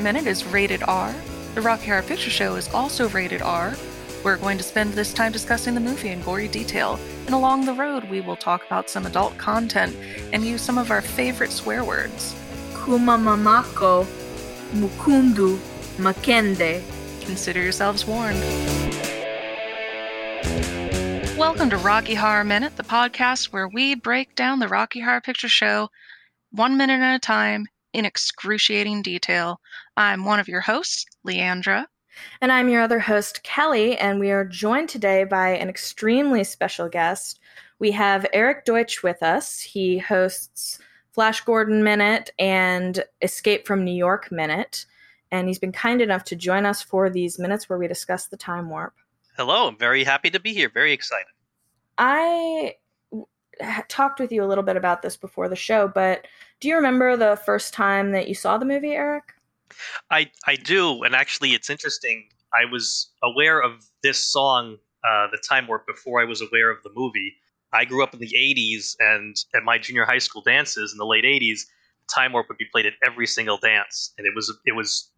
Minute is rated R. The Rocky Horror Picture Show is also rated R. We're going to spend this time discussing the movie in gory detail, and along the road, we will talk about some adult content and use some of our favorite swear words. Kumamamako, Mukundu, Makende. Consider yourselves warned. Welcome to Rocky Horror Minute, the podcast where we break down the Rocky Horror Picture Show one minute at a time in excruciating detail. I'm one of your hosts, Leandra. And I'm your other host, Kelly, and we are joined today by an extremely special guest. We have Eric Deutsch with us. He hosts Flash Gordon Minute and Escape from New York Minute. And he's been kind enough to join us for these minutes where we discuss the time warp. Hello, I'm very happy to be here. Very excited. I talked with you a little bit about this before the show, but do you remember the first time that you saw the movie, Eric? I I do, and actually, it's interesting. I was aware of this song, uh, "The Time Warp," before I was aware of the movie. I grew up in the '80s, and at my junior high school dances in the late '80s, Time Warp would be played at every single dance, and it was it was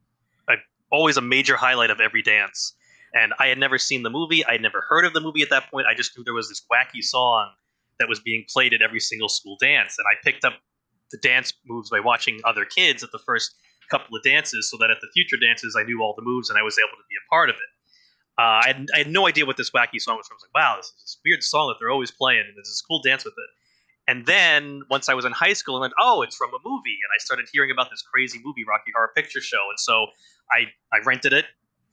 a, always a major highlight of every dance. And I had never seen the movie. I had never heard of the movie at that point. I just knew there was this wacky song that was being played at every single school dance, and I picked up the dance moves by watching other kids at the first couple of dances, so that at the future dances I knew all the moves and I was able to be a part of it. Uh, I, had, I, had, no idea what this wacky song was from. I was like, wow, this is this weird song that they're always playing, and there's this cool dance with it. And then once I was in high school, I went, oh, it's from a movie, and I started hearing about this crazy movie, Rocky Horror Picture Show, and so I I rented it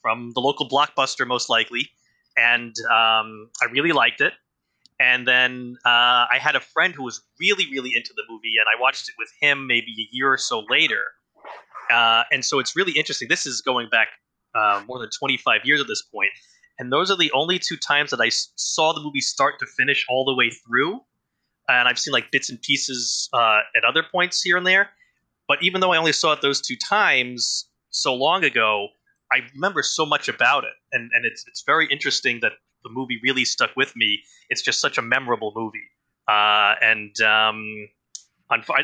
from the local blockbuster, most likely, and um, I really liked it. And then uh, I had a friend who was really, really into the movie, and I watched it with him maybe a year or so later. Uh, and so it's really interesting. This is going back uh, more than 25 years at this point, and those are the only two times that I saw the movie start to finish all the way through. And I've seen like bits and pieces uh, at other points here and there. But even though I only saw it those two times so long ago, I remember so much about it, and and it's it's very interesting that the movie really stuck with me. It's just such a memorable movie. Uh, and um,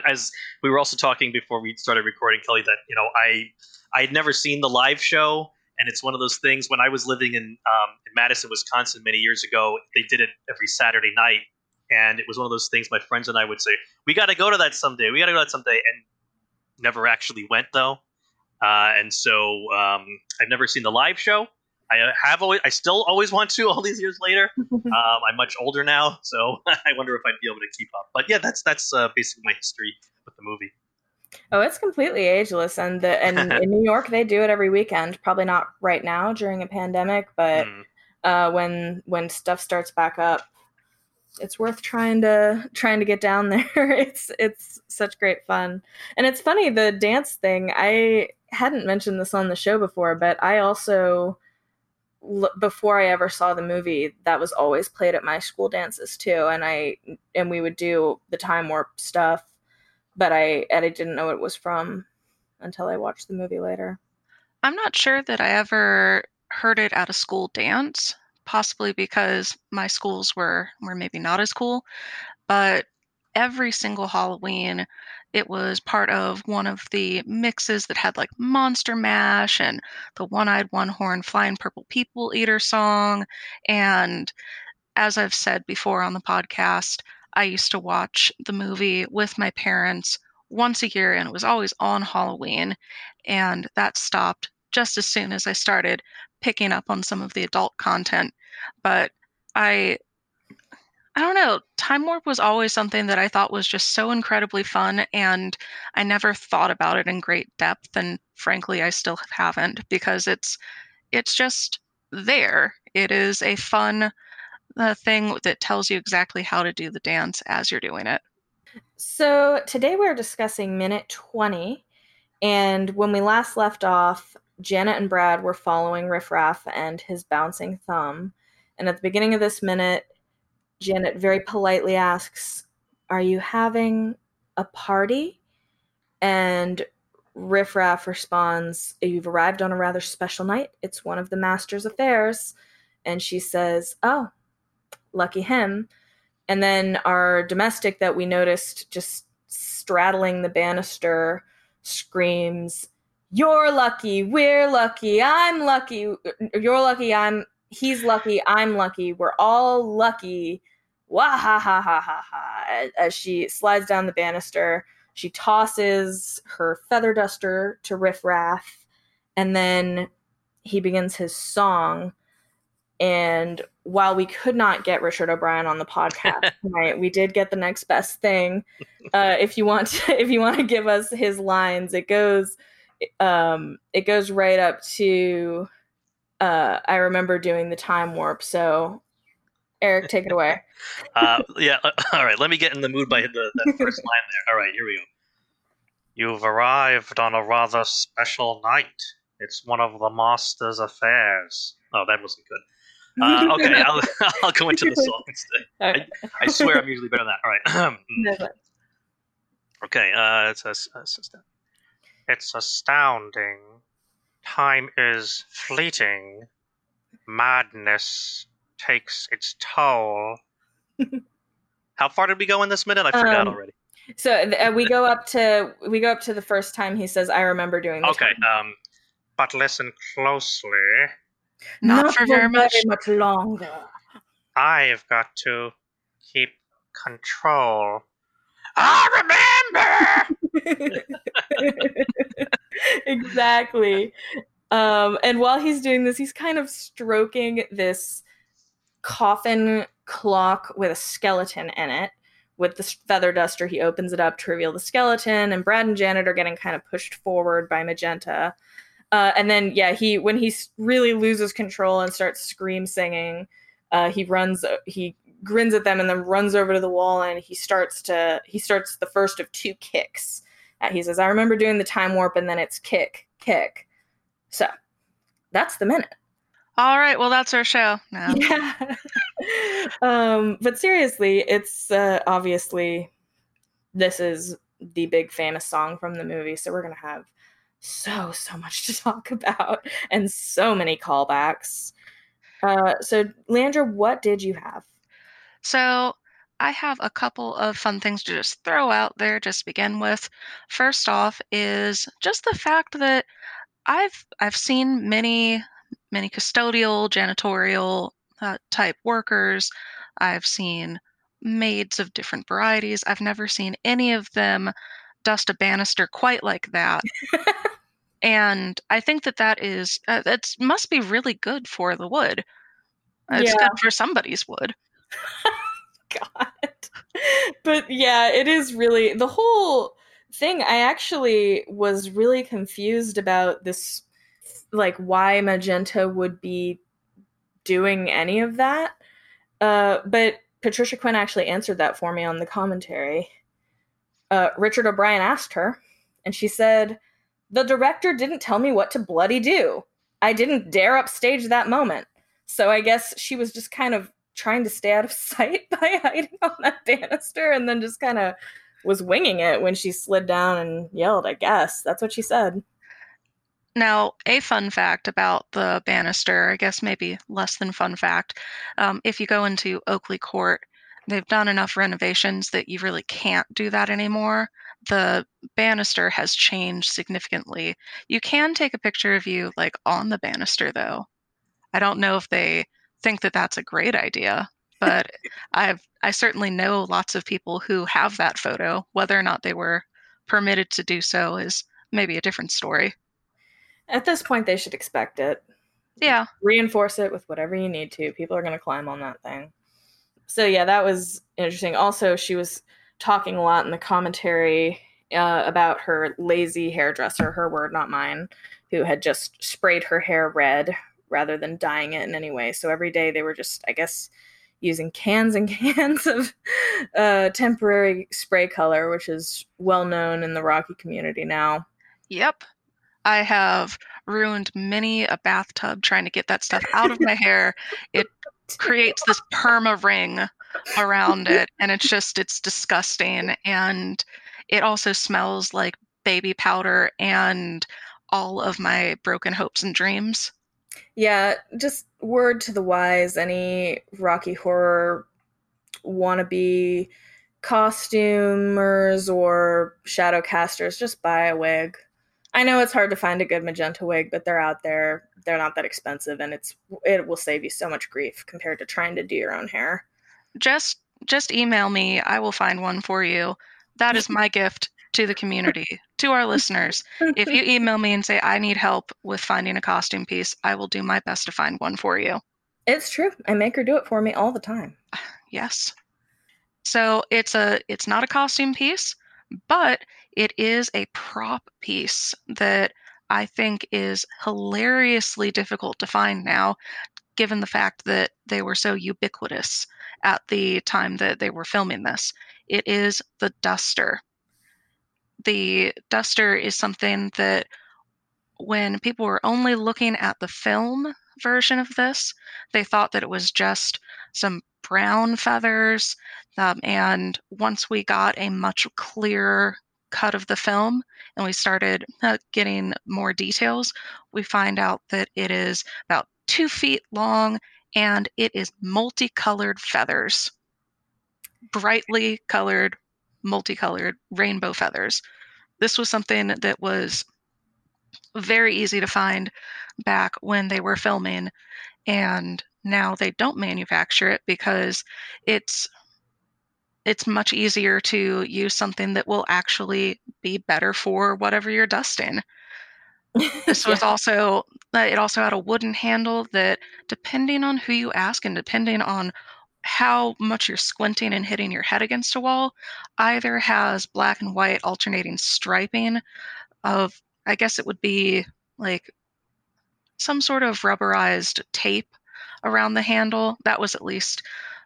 as we were also talking before we started recording, Kelly, that you know I I had never seen the live show, and it's one of those things. When I was living in um, in Madison, Wisconsin, many years ago, they did it every Saturday night, and it was one of those things. My friends and I would say, "We got to go to that someday. We got to go to that someday," and never actually went though. Uh, and so um, I've never seen the live show. I have always, I still always want to. All these years later, um, I'm much older now, so I wonder if I'd be able to keep up. But yeah, that's that's uh, basically my history with the movie. Oh, it's completely ageless, and the, and in New York they do it every weekend. Probably not right now during a pandemic, but mm. uh, when when stuff starts back up, it's worth trying to trying to get down there. it's it's such great fun, and it's funny the dance thing. I hadn't mentioned this on the show before, but I also before I ever saw the movie, that was always played at my school dances too, and I and we would do the time warp stuff, but I and I didn't know it was from until I watched the movie later. I'm not sure that I ever heard it at a school dance, possibly because my schools were were maybe not as cool, but every single Halloween it was part of one of the mixes that had like Monster Mash and the One Eyed One Horn Flying Purple People Eater song. And as I've said before on the podcast, I used to watch the movie with my parents once a year and it was always on Halloween. And that stopped just as soon as I started picking up on some of the adult content. But I I don't know. Time Warp was always something that I thought was just so incredibly fun, and I never thought about it in great depth. And frankly, I still haven't because it's it's just there. It is a fun uh, thing that tells you exactly how to do the dance as you're doing it. So today we're discussing minute twenty, and when we last left off, Janet and Brad were following Riff Raff and his bouncing thumb. And at the beginning of this minute, Janet very politely asks, Are you having a party? And Riff Raff responds, You've arrived on a rather special night. It's one of the master's affairs. And she says, Oh, lucky him. And then our domestic that we noticed just straddling the banister screams, you're lucky, we're lucky, I'm lucky, you're lucky, I'm he's lucky, I'm lucky, we're all lucky. Wah ha ha ha ha ha. As she slides down the banister, she tosses her feather duster to Riff Raff, and then he begins his song. And while we could not get Richard O'Brien on the podcast tonight, we did get the next best thing. Uh, if you want, to, if you want to give us his lines, it goes, um, it goes right up to. Uh, I remember doing the time warp, so Eric, take it away. uh, yeah, uh, all right. Let me get in the mood by the, the first line there. All right, here we go. You've arrived on a rather special night. It's one of the master's affairs. Oh, that wasn't good. Uh, okay, I'll, I'll go into the song instead. Okay. I, I, swear I'm usually better than that. All right. okay, uh, it's, a, it's, it's astounding. Time is fleeting. Madness takes its toll. How far did we go in this minute? I forgot um, already. So uh, we go up to we go up to the first time he says, "I remember doing." This okay, um, but listen closely. Not, Not for very much. very much longer. I've got to keep control. I remember. exactly. Um, and while he's doing this, he's kind of stroking this coffin clock with a skeleton in it. With the feather duster, he opens it up to reveal the skeleton, and Brad and Janet are getting kind of pushed forward by Magenta. Uh, and then, yeah, he when he really loses control and starts scream singing, uh, he runs, he grins at them, and then runs over to the wall, and he starts to he starts the first of two kicks. Uh, he says, "I remember doing the time warp, and then it's kick, kick." So that's the minute. All right, well, that's our show now. Yeah. um, but seriously, it's uh, obviously this is the big famous song from the movie, so we're gonna have so so much to talk about and so many callbacks. Uh, so, Leandra, what did you have? So, I have a couple of fun things to just throw out there just to begin with. First off is just the fact that I've I've seen many many custodial, janitorial uh, type workers. I've seen maids of different varieties. I've never seen any of them dust a banister quite like that. and I think that that is uh, that must be really good for the wood. It's yeah. good for somebody's wood. God. But yeah, it is really the whole thing. I actually was really confused about this like why Magenta would be doing any of that. Uh, but Patricia Quinn actually answered that for me on the commentary. Uh, Richard O'Brien asked her, and she said, The director didn't tell me what to bloody do. I didn't dare upstage that moment. So I guess she was just kind of trying to stay out of sight by hiding on that banister and then just kind of was winging it when she slid down and yelled, I guess. That's what she said. Now, a fun fact about the banister, I guess maybe less than fun fact, um, if you go into Oakley Court, they've done enough renovations that you really can't do that anymore. The banister has changed significantly. You can take a picture of you like on the banister though. I don't know if they think that that's a great idea, but I've I certainly know lots of people who have that photo. Whether or not they were permitted to do so is maybe a different story. At this point, they should expect it. Yeah. Reinforce it with whatever you need to. People are going to climb on that thing. So, yeah, that was interesting. Also, she was talking a lot in the commentary uh, about her lazy hairdresser, her word, not mine, who had just sprayed her hair red rather than dyeing it in any way. So every day they were just, I guess, using cans and cans of uh, temporary spray color, which is well known in the Rocky community now. Yep. I have ruined many a bathtub trying to get that stuff out of my hair. It creates this perma ring around it, and it's just, it's disgusting. And it also smells like baby powder and all of my broken hopes and dreams. Yeah, just word to the wise any Rocky Horror wannabe costumers or shadow casters, just buy a wig. I know it's hard to find a good magenta wig, but they're out there. They're not that expensive, and it's it will save you so much grief compared to trying to do your own hair. Just just email me. I will find one for you. That is my gift to the community, to our listeners. If you email me and say I need help with finding a costume piece, I will do my best to find one for you. It's true. I make her do it for me all the time. Yes. So it's a it's not a costume piece, but it is a prop piece that I think is hilariously difficult to find now, given the fact that they were so ubiquitous at the time that they were filming this. It is the duster. The duster is something that when people were only looking at the film version of this, they thought that it was just some brown feathers. Um, and once we got a much clearer cut of the film and we started uh, getting more details, we find out that it is about two feet long and it is multicolored feathers. Brightly colored, multicolored rainbow feathers. This was something that was very easy to find back when they were filming, and now they don't manufacture it because it's it's much easier to use something that will actually be better for whatever you're dusting. This yeah. was also uh, it also had a wooden handle that depending on who you ask and depending on how much you're squinting and hitting your head against a wall, either has black and white alternating striping of I guess it would be like some sort of rubberized tape around the handle. That was at least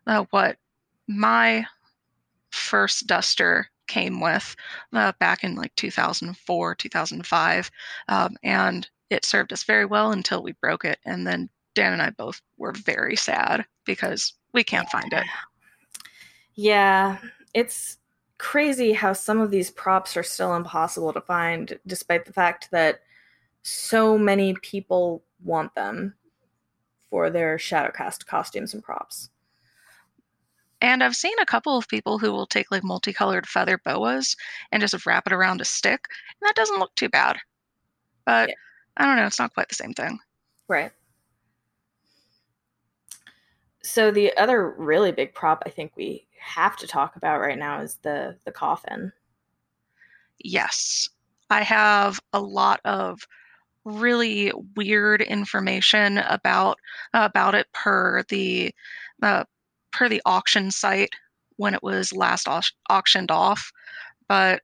uh, what my first duster came with uh, back in like 2004, 2005. Um, and it served us very well until we broke it. And then Dan and I both were very sad because we can't find it. Yeah, it's crazy how some of these props are still impossible to find, despite the fact that so many people want them for their Shadowcast costumes and props. And I've seen a couple of people who will take like multicolored feather boas and just wrap it around a stick, and that doesn't look too bad. But yeah. I don't know, it's not quite the same thing. Right. So the other really big prop I think we have to talk about right now is the the coffin. Yes. I have a lot of really weird information about about it per the uh, per the auction site when it was last au- auctioned off. But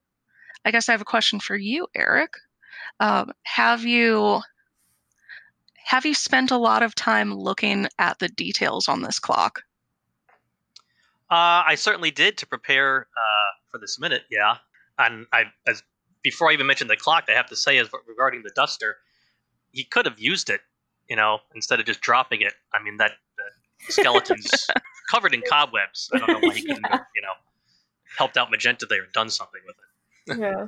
I guess I have a question for you, Eric. Um, have you have you spent a lot of time looking at the details on this clock? Uh, I certainly did to prepare uh, for this minute. Yeah, and I as before I even mentioned the clock, I have to say as regarding the duster, he could have used it, you know, instead of just dropping it. I mean that, skeleton's covered in cobwebs. I don't know why he couldn't, yeah. you know, helped out Magenta there and done something with it. yeah.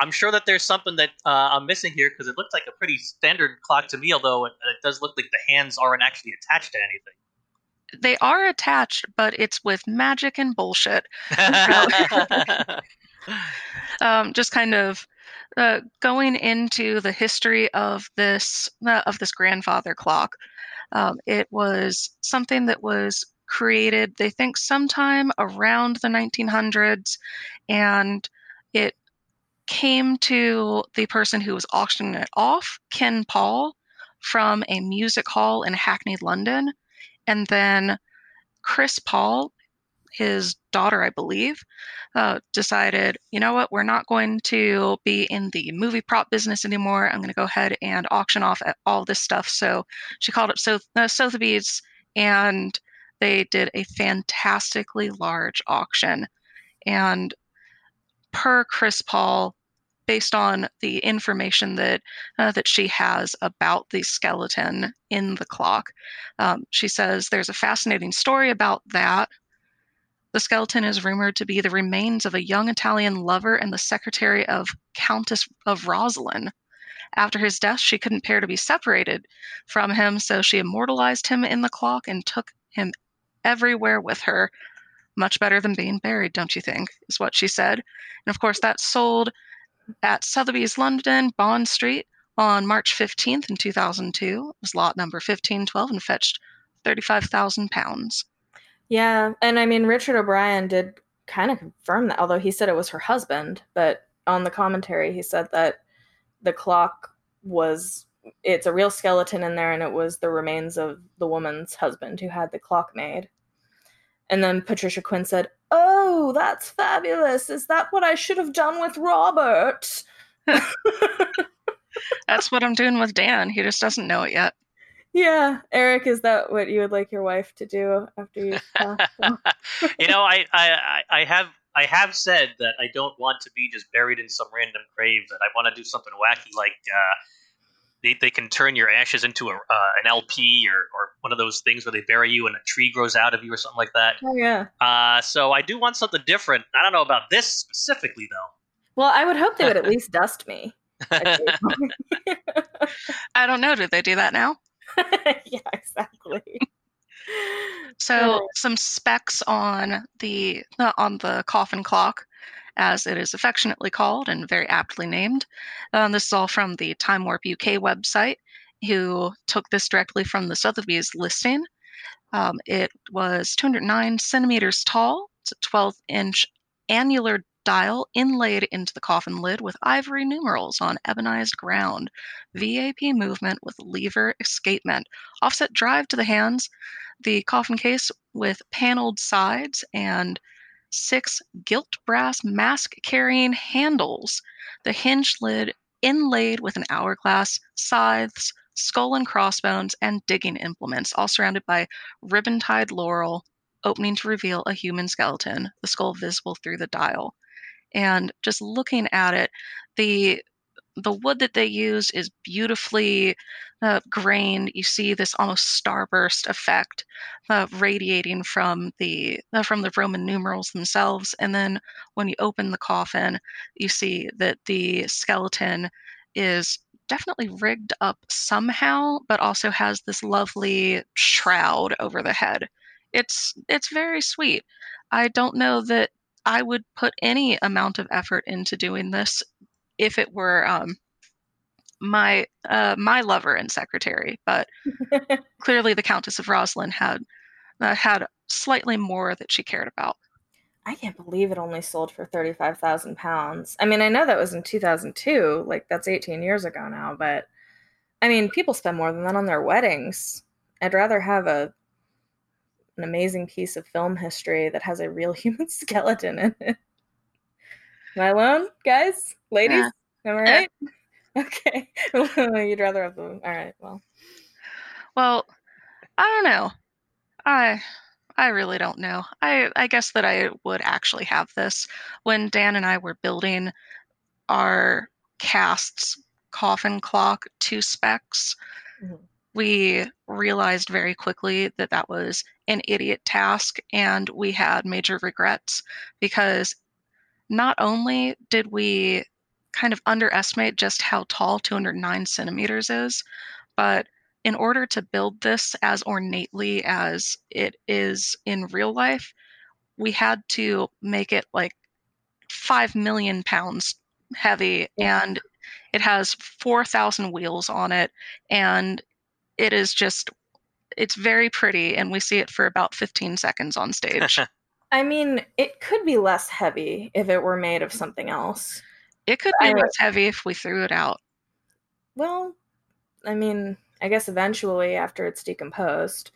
I'm sure that there's something that uh, I'm missing here because it looks like a pretty standard clock to me, although it, it does look like the hands aren't actually attached to anything they are attached, but it's with magic and bullshit. um, just kind of uh, going into the history of this uh, of this grandfather clock. Um, it was something that was created, they think, sometime around the 1900s, and it came to the person who was auctioning it off, Ken Paul, from a music hall in Hackney, London. And then Chris Paul, his daughter, I believe, uh, decided, you know what, we're not going to be in the movie prop business anymore. I'm going to go ahead and auction off all this stuff. So she called up uh, Sotheby's and they did a fantastically large auction. And per Chris Paul, based on the information that uh, that she has about the skeleton in the clock. Um, she says there's a fascinating story about that. The skeleton is rumored to be the remains of a young Italian lover and the secretary of Countess of Rosslyn. After his death, she couldn't bear to be separated from him, so she immortalized him in the clock and took him everywhere with her. Much better than being buried, don't you think? Is what she said. And of course, that sold at Sotheby's London, Bond Street, on March 15th in 2002. It was lot number 1512 and fetched 35,000 pounds. Yeah, and I mean, Richard O'Brien did kind of confirm that, although he said it was her husband, but on the commentary, he said that the clock was it's a real skeleton in there and it was the remains of the woman's husband who had the clock made. And then Patricia Quinn said, Oh, that's fabulous. Is that what I should have done with Robert? that's what I'm doing with Dan. He just doesn't know it yet. Yeah, Eric, is that what you would like your wife to do after you? you know, I, I I have I have said that I don't want to be just buried in some random grave. That I want to do something wacky, like uh, they, they can turn your ashes into a, uh, an LP or, or one of those things where they bury you and a tree grows out of you or something like that. Oh yeah. Uh, so I do want something different. I don't know about this specifically though. Well, I would hope they would at least dust me. I don't know. Do they do that now? yeah, exactly. So some specs on the on the coffin clock, as it is affectionately called and very aptly named. Um, this is all from the Time Warp UK website, who took this directly from the Sotheby's listing. Um, it was 209 centimeters tall. It's a 12 inch annular dial inlaid into the coffin lid with ivory numerals on ebonized ground, VAP movement with lever escapement, offset drive to the hands, the coffin case with paneled sides and six gilt brass mask carrying handles, the hinge lid inlaid with an hourglass, scythes, skull and crossbones, and digging implements, all surrounded by ribbon tied laurel, opening to reveal a human skeleton, the skull visible through the dial. And just looking at it the the wood that they use is beautifully uh, grain, You see this almost starburst effect uh, radiating from the uh, from the Roman numerals themselves. And then when you open the coffin, you see that the skeleton is definitely rigged up somehow, but also has this lovely shroud over the head. It's it's very sweet. I don't know that I would put any amount of effort into doing this if it were um, my uh, my lover and secretary. But clearly, the Countess of Rosslyn had uh, had slightly more that she cared about. I can't believe it only sold for thirty five thousand pounds. I mean, I know that was in two thousand two, like that's eighteen years ago now. But I mean, people spend more than that on their weddings. I'd rather have a an amazing piece of film history that has a real human skeleton in it. Am I alone, guys? Ladies? Yeah. Am I right? Okay. You'd rather have them. All right. Well. Well, I don't know. I I really don't know. I I guess that I would actually have this when Dan and I were building our cast's coffin clock to specs. Mm-hmm we realized very quickly that that was an idiot task and we had major regrets because not only did we kind of underestimate just how tall 209 centimeters is, but in order to build this as ornately as it is in real life, we had to make it like 5 million pounds heavy and it has 4,000 wheels on it and it is just it's very pretty and we see it for about 15 seconds on stage. I mean, it could be less heavy if it were made of something else. It could be less heavy if we threw it out. Well, I mean, I guess eventually after it's decomposed.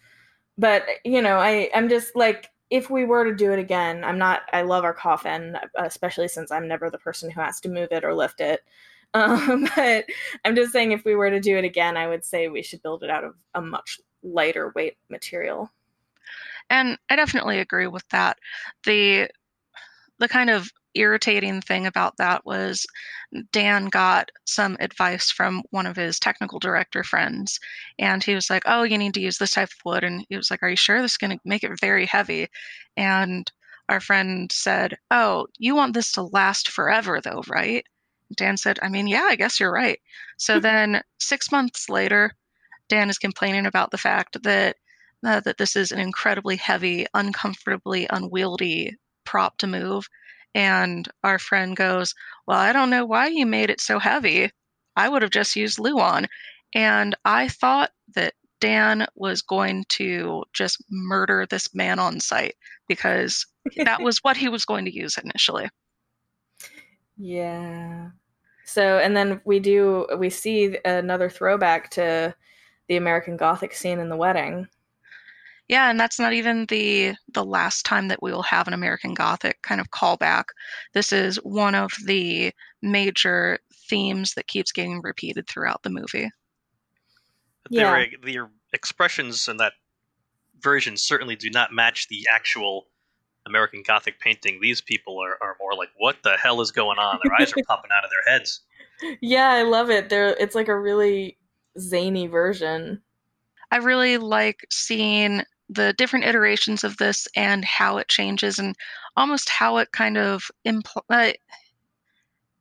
But, you know, I I'm just like if we were to do it again, I'm not I love our coffin, especially since I'm never the person who has to move it or lift it. Um, but I'm just saying, if we were to do it again, I would say we should build it out of a much lighter weight material. And I definitely agree with that. The the kind of irritating thing about that was Dan got some advice from one of his technical director friends, and he was like, "Oh, you need to use this type of wood," and he was like, "Are you sure this is going to make it very heavy?" And our friend said, "Oh, you want this to last forever, though, right?" Dan said, I mean, yeah, I guess you're right. So then six months later, Dan is complaining about the fact that uh, that this is an incredibly heavy, uncomfortably unwieldy prop to move. And our friend goes, Well, I don't know why you made it so heavy. I would have just used Luan. And I thought that Dan was going to just murder this man on sight because that was what he was going to use initially. Yeah. So, and then we do, we see another throwback to the American Gothic scene in the wedding. Yeah, and that's not even the the last time that we will have an American Gothic kind of callback. This is one of the major themes that keeps getting repeated throughout the movie. Yeah. Their, expressions in that version certainly do not match the actual American Gothic painting. These people are, are more like, what the hell is going on? Their eyes are popping out of their heads. Yeah, I love it. They're, it's like a really zany version. I really like seeing the different iterations of this and how it changes and almost how it kind of impl- uh,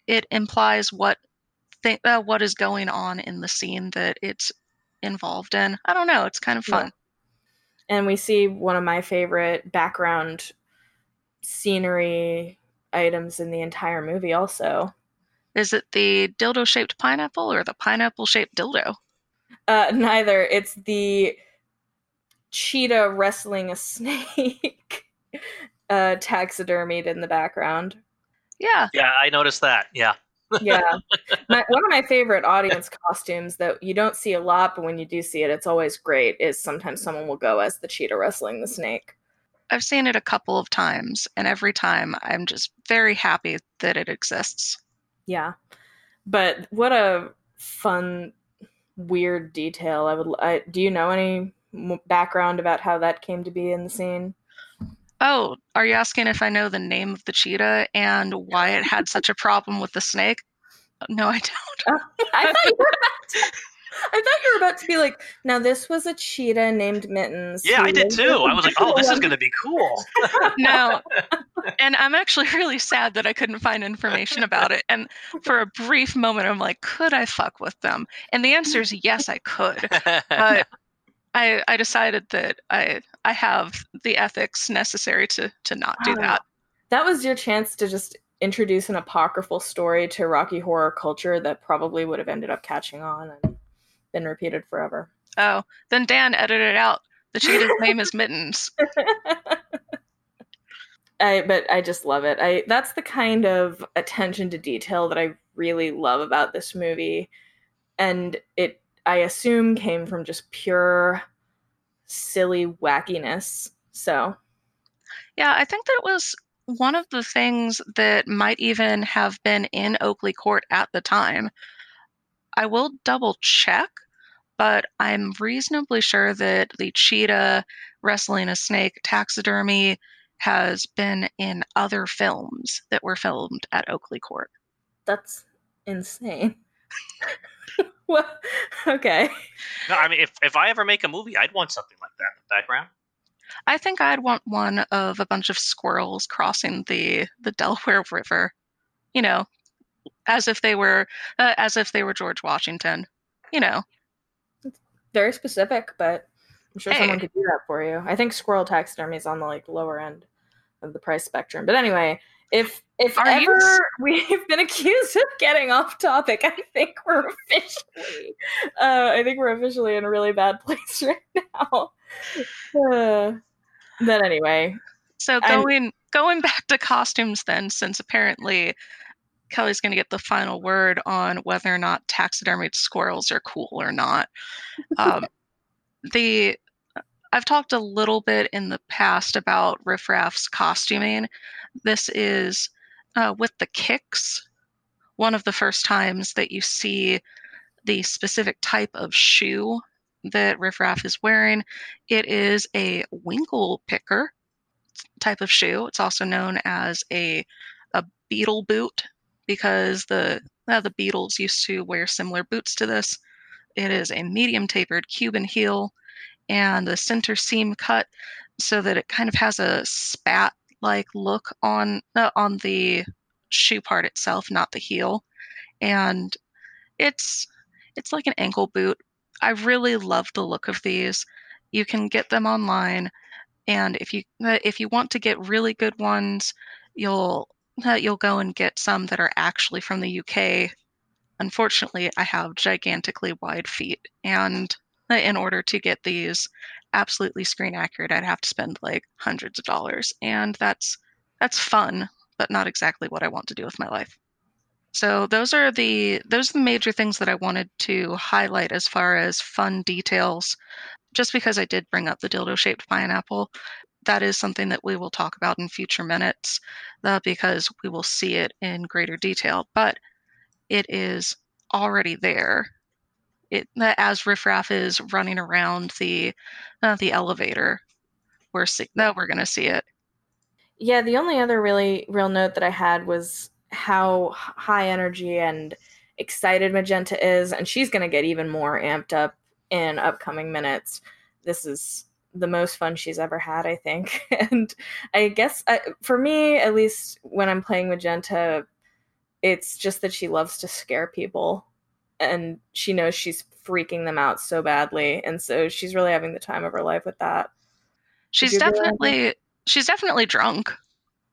it implies what th- uh, what is going on in the scene that it's involved in. I don't know, it's kind of fun. Yeah. And we see one of my favorite background scenery items in the entire movie also. Is it the dildo shaped pineapple or the pineapple shaped dildo? Uh, neither. It's the cheetah wrestling a snake uh, taxidermied in the background. Yeah. Yeah, I noticed that. Yeah. yeah. My, one of my favorite audience costumes that you don't see a lot, but when you do see it, it's always great, is sometimes someone will go as the cheetah wrestling the snake. I've seen it a couple of times, and every time I'm just very happy that it exists. Yeah. But what a fun, weird detail. I would. I, do you know any background about how that came to be in the scene? Oh, are you asking if I know the name of the cheetah and why it had such a problem with the snake? No, I don't. Uh, I thought you were about to, I thought you were about to be like, now this was a cheetah named Mittens. Yeah, I did too. I was like, oh, this is going to be cool. no. And I'm actually really sad that I couldn't find information about it. And for a brief moment, I'm like, could I fuck with them? And the answer is yes, I could. But I, I decided that I I have the ethics necessary to to not do that. That was your chance to just introduce an apocryphal story to Rocky horror culture that probably would have ended up catching on and been repeated forever. Oh, then Dan edited out. The cheetah's name is Mittens. I but I just love it. I that's the kind of attention to detail that I really love about this movie. And it I assume came from just pure silly wackiness. So, yeah, I think that was one of the things that might even have been in Oakley Court at the time. I will double check, but I'm reasonably sure that the cheetah wrestling a snake taxidermy has been in other films that were filmed at Oakley Court. That's insane. well, okay. No, I mean, if, if I ever make a movie, I'd want something like that in the background. I think I'd want one of a bunch of squirrels crossing the the Delaware River, you know, as if they were uh, as if they were George Washington, you know. very specific, but I'm sure hey. someone could do that for you. I think squirrel taxidermy is on the like lower end of the price spectrum. But anyway, if if Are ever you... we've been accused of getting off topic, I think we're officially uh, I think we're officially in a really bad place right now. Uh, but anyway. So going I'm... going back to costumes then, since apparently Kelly's going to get the final word on whether or not taxidermied squirrels are cool or not. Um, the I've talked a little bit in the past about Riff Raff's costuming. This is uh, with the kicks, one of the first times that you see the specific type of shoe that Riffraff is wearing. It is a winkle picker type of shoe. It's also known as a a beetle boot because the uh, the Beatles used to wear similar boots to this. It is a medium tapered Cuban heel and the center seam cut so that it kind of has a spat like look on uh, on the shoe part itself, not the heel. And it's it's like an ankle boot. I really love the look of these. You can get them online, and if you uh, if you want to get really good ones, you'll you'll go and get some that are actually from the UK. Unfortunately, I have gigantically wide feet, and in order to get these absolutely screen accurate, I'd have to spend like hundreds of dollars, and that's that's fun, but not exactly what I want to do with my life. So those are the those are the major things that I wanted to highlight as far as fun details. Just because I did bring up the dildo shaped pineapple, that is something that we will talk about in future minutes uh, because we will see it in greater detail. But it is already there. It as Riffraff is running around the uh, the elevator, we're see- no, we're to see it. Yeah, the only other really real note that I had was how high energy and excited Magenta is, and she's to get even more amped up in upcoming minutes. This is the most fun she's ever had, I think. and I guess I, for me, at least when I'm playing Magenta, it's just that she loves to scare people and she knows she's freaking them out so badly. And so she's really having the time of her life with that. She's definitely she's definitely drunk.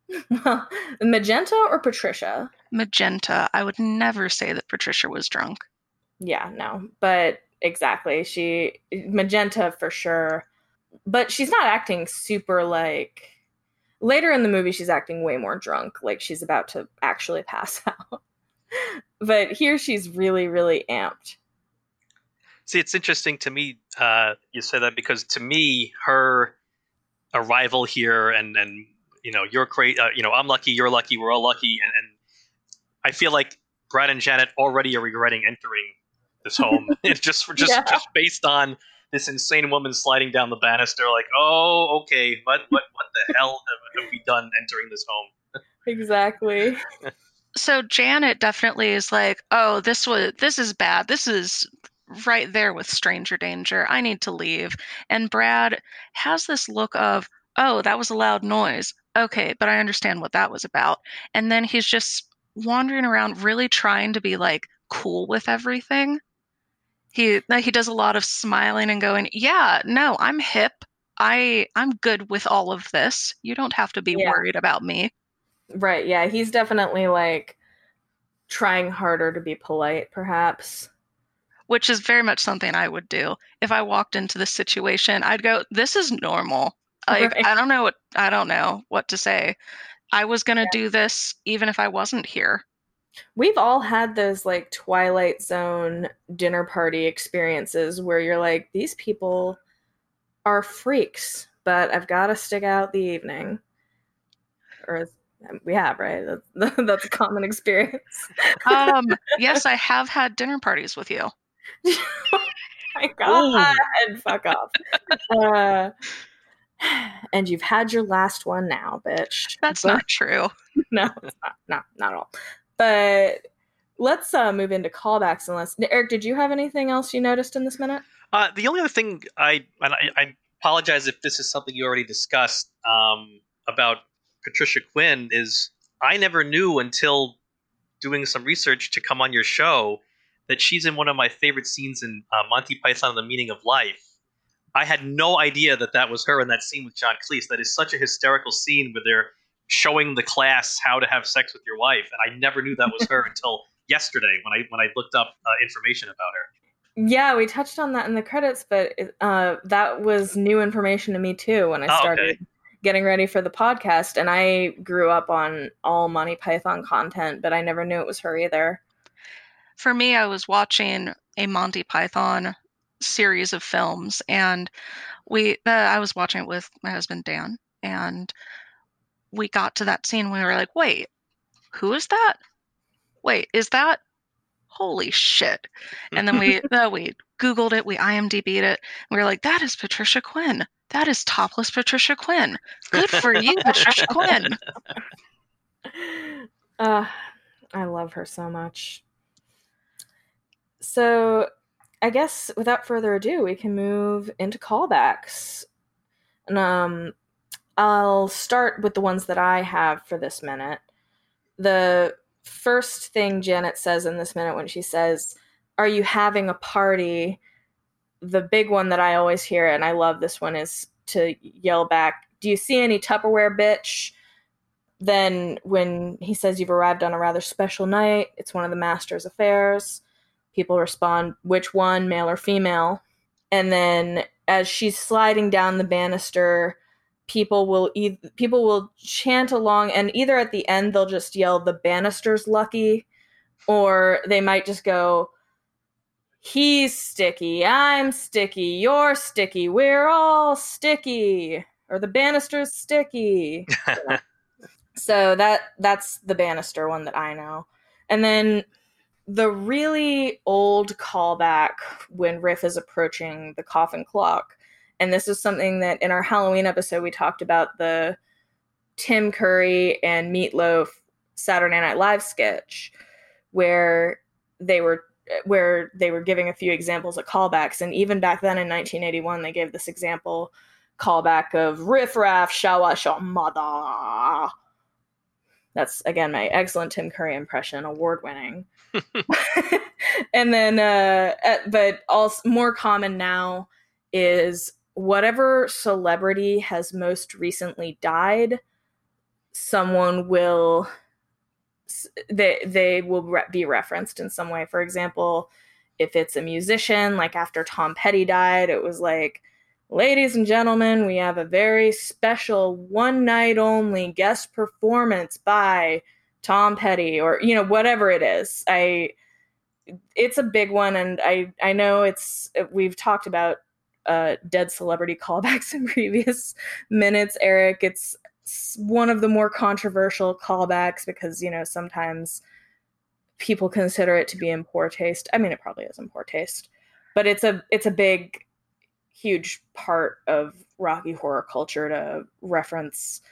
Magenta or Patricia? Magenta. I would never say that Patricia was drunk. Yeah, no. But exactly. She Magenta for sure. But she's not acting super like later in the movie she's acting way more drunk, like she's about to actually pass out. But here she's really, really amped. See, it's interesting to me uh, you say that because to me, her arrival here and and you know you're crazy, uh, you know I'm lucky, you're lucky, we're all lucky, and, and I feel like Brad and Janet already are regretting entering this home. it's just just yeah. just based on this insane woman sliding down the banister. Like, oh, okay, what what what the hell have, have we done entering this home? exactly. so Janet definitely is like, oh, this was this is bad. This is right there with stranger danger. I need to leave. And Brad has this look of, oh, that was a loud noise. Okay, but I understand what that was about. And then he's just wandering around really trying to be like cool with everything he he does a lot of smiling and going, "Yeah, no, I'm hip. I I'm good with all of this. You don't have to be yeah. worried about me." Right. Yeah, he's definitely like trying harder to be polite perhaps. Which is very much something I would do. If I walked into this situation, I'd go, "This is normal." Like right. I don't know what I don't know what to say. I was going to yeah. do this even if I wasn't here. We've all had those like Twilight Zone dinner party experiences where you're like, these people are freaks, but I've got to stick out the evening. Or we have, right? That's, that's a common experience. um, yes, I have had dinner parties with you. my God, Ooh. fuck off. Uh, and you've had your last one now, bitch. That's but, not true. No, it's not, not, not at all. But let's uh, move into callbacks. Unless Eric, did you have anything else you noticed in this minute? Uh, the only other thing I, and I, I apologize if this is something you already discussed um, about Patricia Quinn is I never knew until doing some research to come on your show that she's in one of my favorite scenes in uh, Monty Python and the Meaning of Life. I had no idea that that was her in that scene with John Cleese. That is such a hysterical scene where they're showing the class how to have sex with your wife, and I never knew that was her until yesterday when I when I looked up uh, information about her. Yeah, we touched on that in the credits, but uh, that was new information to me too when I oh, started okay. Getting ready for the podcast. And I grew up on all Monty Python content, but I never knew it was her either. For me, I was watching a Monty Python series of films, and we uh, I was watching it with my husband Dan, and we got to that scene, we were like, wait, who is that? Wait, is that? Holy shit. And then we uh, we Googled it, we IMDb'd it, we were like, that is Patricia Quinn. That is topless Patricia Quinn. Good for you, Patricia Quinn. Uh, I love her so much. So I guess without further ado, we can move into callbacks. And um I'll start with the ones that I have for this minute. The first thing Janet says in this minute when she says, Are you having a party? The big one that I always hear, and I love this one, is to yell back, Do you see any Tupperware, bitch? then when he says you've arrived on a rather special night, it's one of the master's affairs. People respond, which one, male or female? And then as she's sliding down the banister, people will e- people will chant along and either at the end they'll just yell the banister's lucky or they might just go he's sticky i'm sticky you're sticky we're all sticky or the banister's sticky. So that that's the banister one that i know. And then the really old callback when riff is approaching the coffin clock and this is something that in our Halloween episode we talked about the Tim Curry and Meatloaf Saturday Night Live sketch where they were where they were giving a few examples of callbacks. And even back then in 1981 they gave this example callback of riff raff shawa shamada that's again my excellent tim curry impression award winning and then uh but also more common now is whatever celebrity has most recently died, someone will they they will re- be referenced in some way. For example, if it's a musician, like after Tom Petty died, it was like, ladies and gentlemen, we have a very special one night only guest performance by Tom Petty, or you know whatever it is. I it's a big one, and I I know it's we've talked about uh, dead celebrity callbacks in previous minutes, Eric. It's one of the more controversial callbacks because, you know, sometimes people consider it to be in poor taste. I mean, it probably is in poor taste, but it's a it's a big, huge part of Rocky horror culture to reference,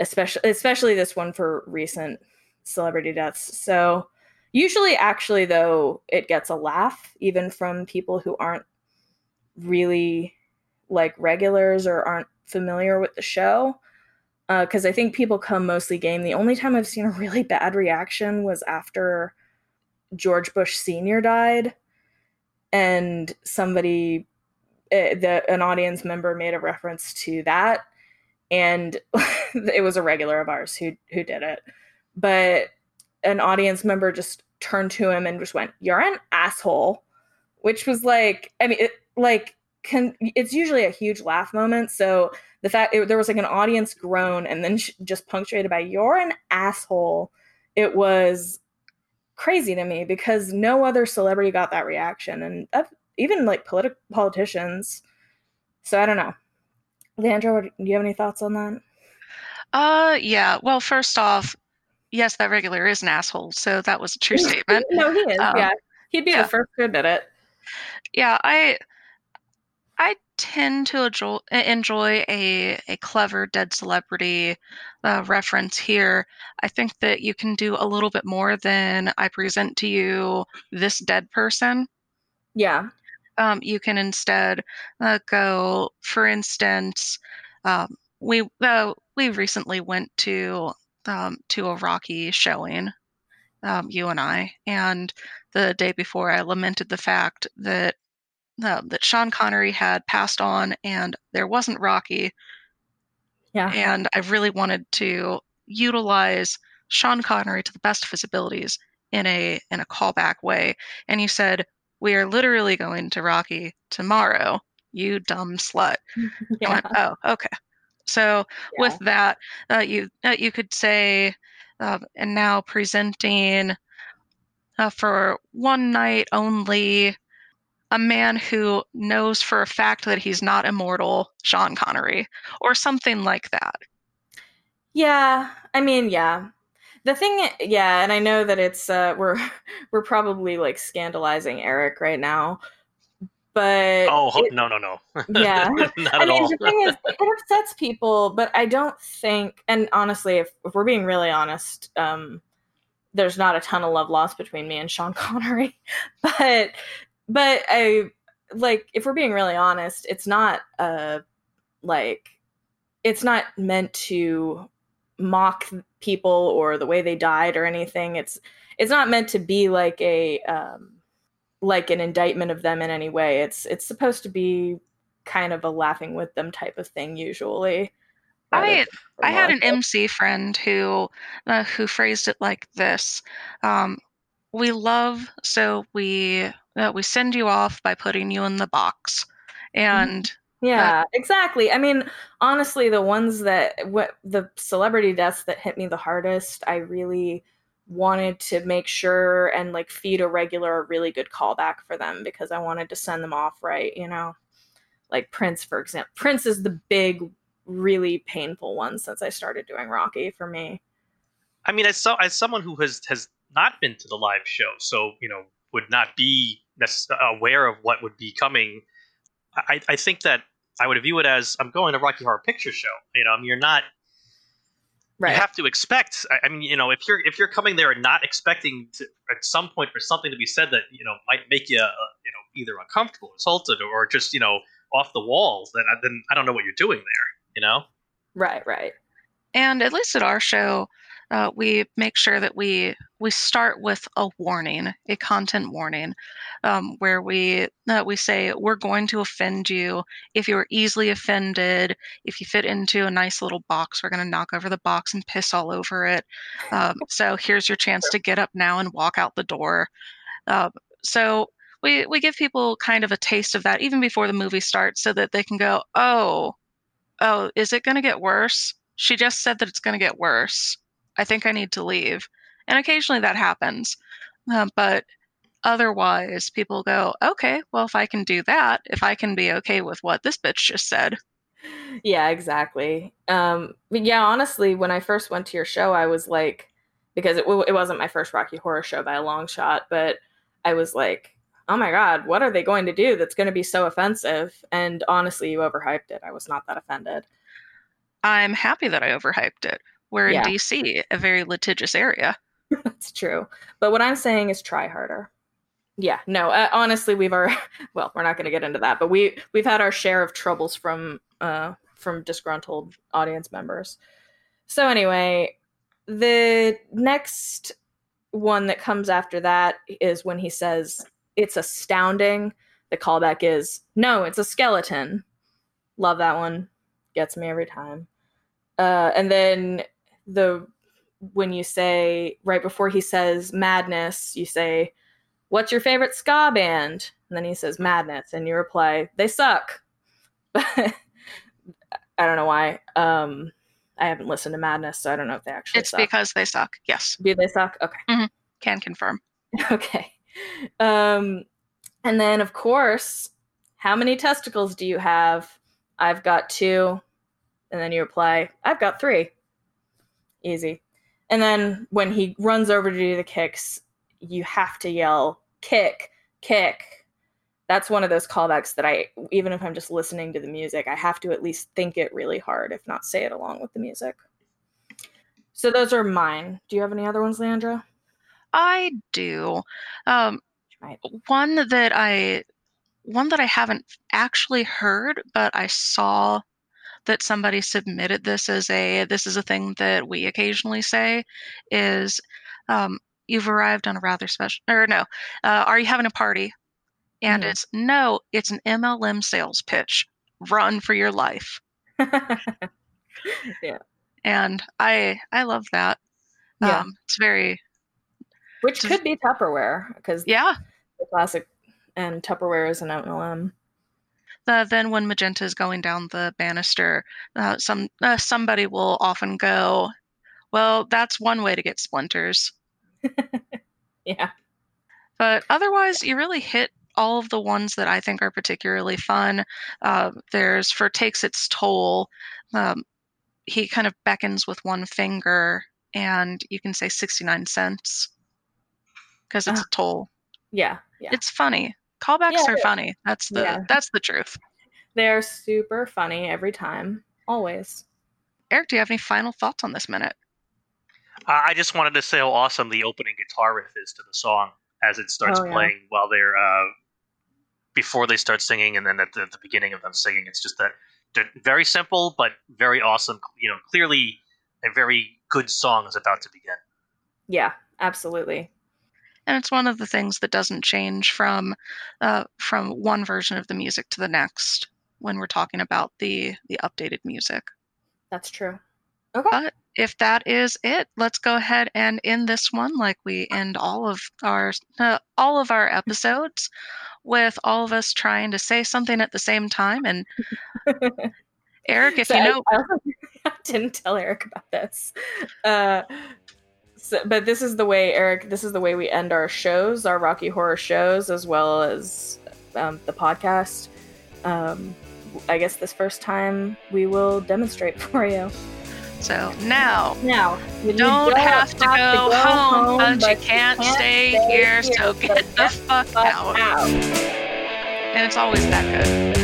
especially especially this one for recent celebrity deaths. So usually, actually, though, it gets a laugh even from people who aren't really like regulars or aren't familiar with the show because uh, I think people come mostly game. The only time I've seen a really bad reaction was after George Bush Sr. died, and somebody, uh, the an audience member made a reference to that, and it was a regular of ours who who did it, but an audience member just turned to him and just went, "You're an asshole," which was like, I mean, it, like can it's usually a huge laugh moment. So the fact it, there was like an audience groan and then just punctuated by "You're an asshole," it was crazy to me because no other celebrity got that reaction, and even like politi- politicians. So I don't know. Leandra, do you have any thoughts on that? Uh, yeah. Well, first off, yes, that regular is an asshole. So that was a true statement. no, he is. Um, yeah, he'd be yeah. the first to admit it. Yeah, I I tend to enjoy, enjoy a, a clever dead celebrity uh, reference here. I think that you can do a little bit more than I present to you this dead person. Yeah. Um, you can instead uh, go, for instance, um, we uh, we recently went to um, to a Rocky showing, um, you and I, and the day before I lamented the fact that uh, that Sean Connery had passed on and there wasn't Rocky. Yeah. And I really wanted to utilize Sean Connery to the best of his abilities in a in a callback way. And you said, We are literally going to Rocky tomorrow, you dumb slut. yeah. Went, oh, okay. So yeah. with that, uh, you uh, you could say, uh, and now presenting uh, for one night only a man who knows for a fact that he's not immortal, Sean Connery, or something like that. Yeah, I mean, yeah. The thing, yeah, and I know that it's uh, we're we're probably like scandalizing Eric right now, but oh it, no no no yeah not I mean all. the thing is it upsets people but i don't think and honestly if, if we're being really honest um there's not a ton of love lost between me and sean connery but but I like if we're being really honest, it's not uh like it's not meant to mock people or the way they died or anything. It's it's not meant to be like a um like an indictment of them in any way. It's it's supposed to be kind of a laughing with them type of thing usually. I I had an MC friend who uh, who phrased it like this: um, "We love, so we uh, we send you off by putting you in the box." And yeah, exactly. I mean, honestly, the ones that what the celebrity deaths that hit me the hardest, I really wanted to make sure and like feed a regular a really good callback for them because I wanted to send them off right, you know. Like Prince, for example. Prince is the big, really painful one since I started doing Rocky for me. I mean, as so as someone who has has not been to the live show, so you know, would not be aware of what would be coming I, I think that I would view it as I'm going to Rocky Horror Picture Show. You know, I mean, you're not. Right. You have to expect. I, I mean, you know, if you're if you're coming there and not expecting to, at some point for something to be said that you know might make you uh, you know either uncomfortable, insulted, or just you know off the walls, then then I don't know what you're doing there. You know. Right. Right. And at least at our show, uh, we make sure that we we start with a warning, a content warning, um, where we uh, we say we're going to offend you. If you are easily offended, if you fit into a nice little box, we're going to knock over the box and piss all over it. Um, so here's your chance to get up now and walk out the door. Uh, so we we give people kind of a taste of that even before the movie starts, so that they can go, oh, oh, is it going to get worse? She just said that it's going to get worse I think I need to leave. And occasionally that happens. Uh, but otherwise, people go, okay, well, if I can do that, if I can be okay with what this bitch just said. Yeah, exactly. Um, yeah, honestly, when I first went to your show, I was like, because it, it wasn't my first Rocky Horror show by a long shot, but I was like, oh my god, what are they going to do that's going to be so offensive? And honestly, you overhyped it. I was not that offended. I'm happy that I overhyped it. We're yeah. in DC, a very litigious area. That's true. But what I'm saying is try harder. Yeah, no, uh, honestly, we've our well, we're not going to get into that, but we we've had our share of troubles from uh from disgruntled audience members. So anyway, the next one that comes after that is when he says it's astounding. The callback is no, it's a skeleton. Love that one. Gets me every time. Uh, and then the when you say right before he says madness, you say, "What's your favorite ska band?" And then he says madness, and you reply, "They suck." I don't know why. Um, I haven't listened to Madness, so I don't know if they actually. It's suck. because they suck. Yes. Do they suck? Okay. Mm-hmm. Can confirm. Okay. Um, and then of course, how many testicles do you have? I've got two. And then you reply, I've got three. Easy. And then when he runs over to do the kicks, you have to yell, kick, kick. That's one of those callbacks that I, even if I'm just listening to the music, I have to at least think it really hard, if not say it along with the music. So those are mine. Do you have any other ones, Leandra? I do. Um, right. One that I, one that I haven't actually heard, but I saw that somebody submitted this as a this is a thing that we occasionally say is um, you've arrived on a rather special or no uh, are you having a party? And mm-hmm. it's no it's an mlm sales pitch. Run for your life. Yeah. And i i love that. Yeah. Um, it's very which could be tupperware because yeah. the classic and tupperware is an mlm uh, then when magenta is going down the banister, uh, some uh, somebody will often go, "Well, that's one way to get splinters." yeah. But otherwise, you really hit all of the ones that I think are particularly fun. Uh, there's for takes its toll. Um, he kind of beckons with one finger, and you can say 69 cents because it's a uh-huh. toll. Yeah, yeah. It's funny. Callbacks yeah, are funny. That's the yeah. that's the truth. They're super funny every time, always. Eric, do you have any final thoughts on this minute? Uh, I just wanted to say how awesome the opening guitar riff is to the song as it starts oh, yeah. playing while they're uh, before they start singing, and then at the, at the, beginning of them singing. It's just that they're very simple but very awesome. You know, clearly a very good song is about to begin. Yeah, absolutely and it's one of the things that doesn't change from uh, from one version of the music to the next when we're talking about the the updated music. That's true. Okay. But if that is it, let's go ahead and end this one like we end all of our uh, all of our episodes with all of us trying to say something at the same time. And Eric, if so you know, I, I, didn't tell Eric about this. Uh, so, but this is the way, Eric. This is the way we end our shows, our Rocky Horror shows, as well as um, the podcast. Um, I guess this first time we will demonstrate for you. So now, now you don't, have, to, go, to go home, home but, but, you can't, can't stay, stay, here, here so get, the, fuck, fuck out. out. And it's always that good.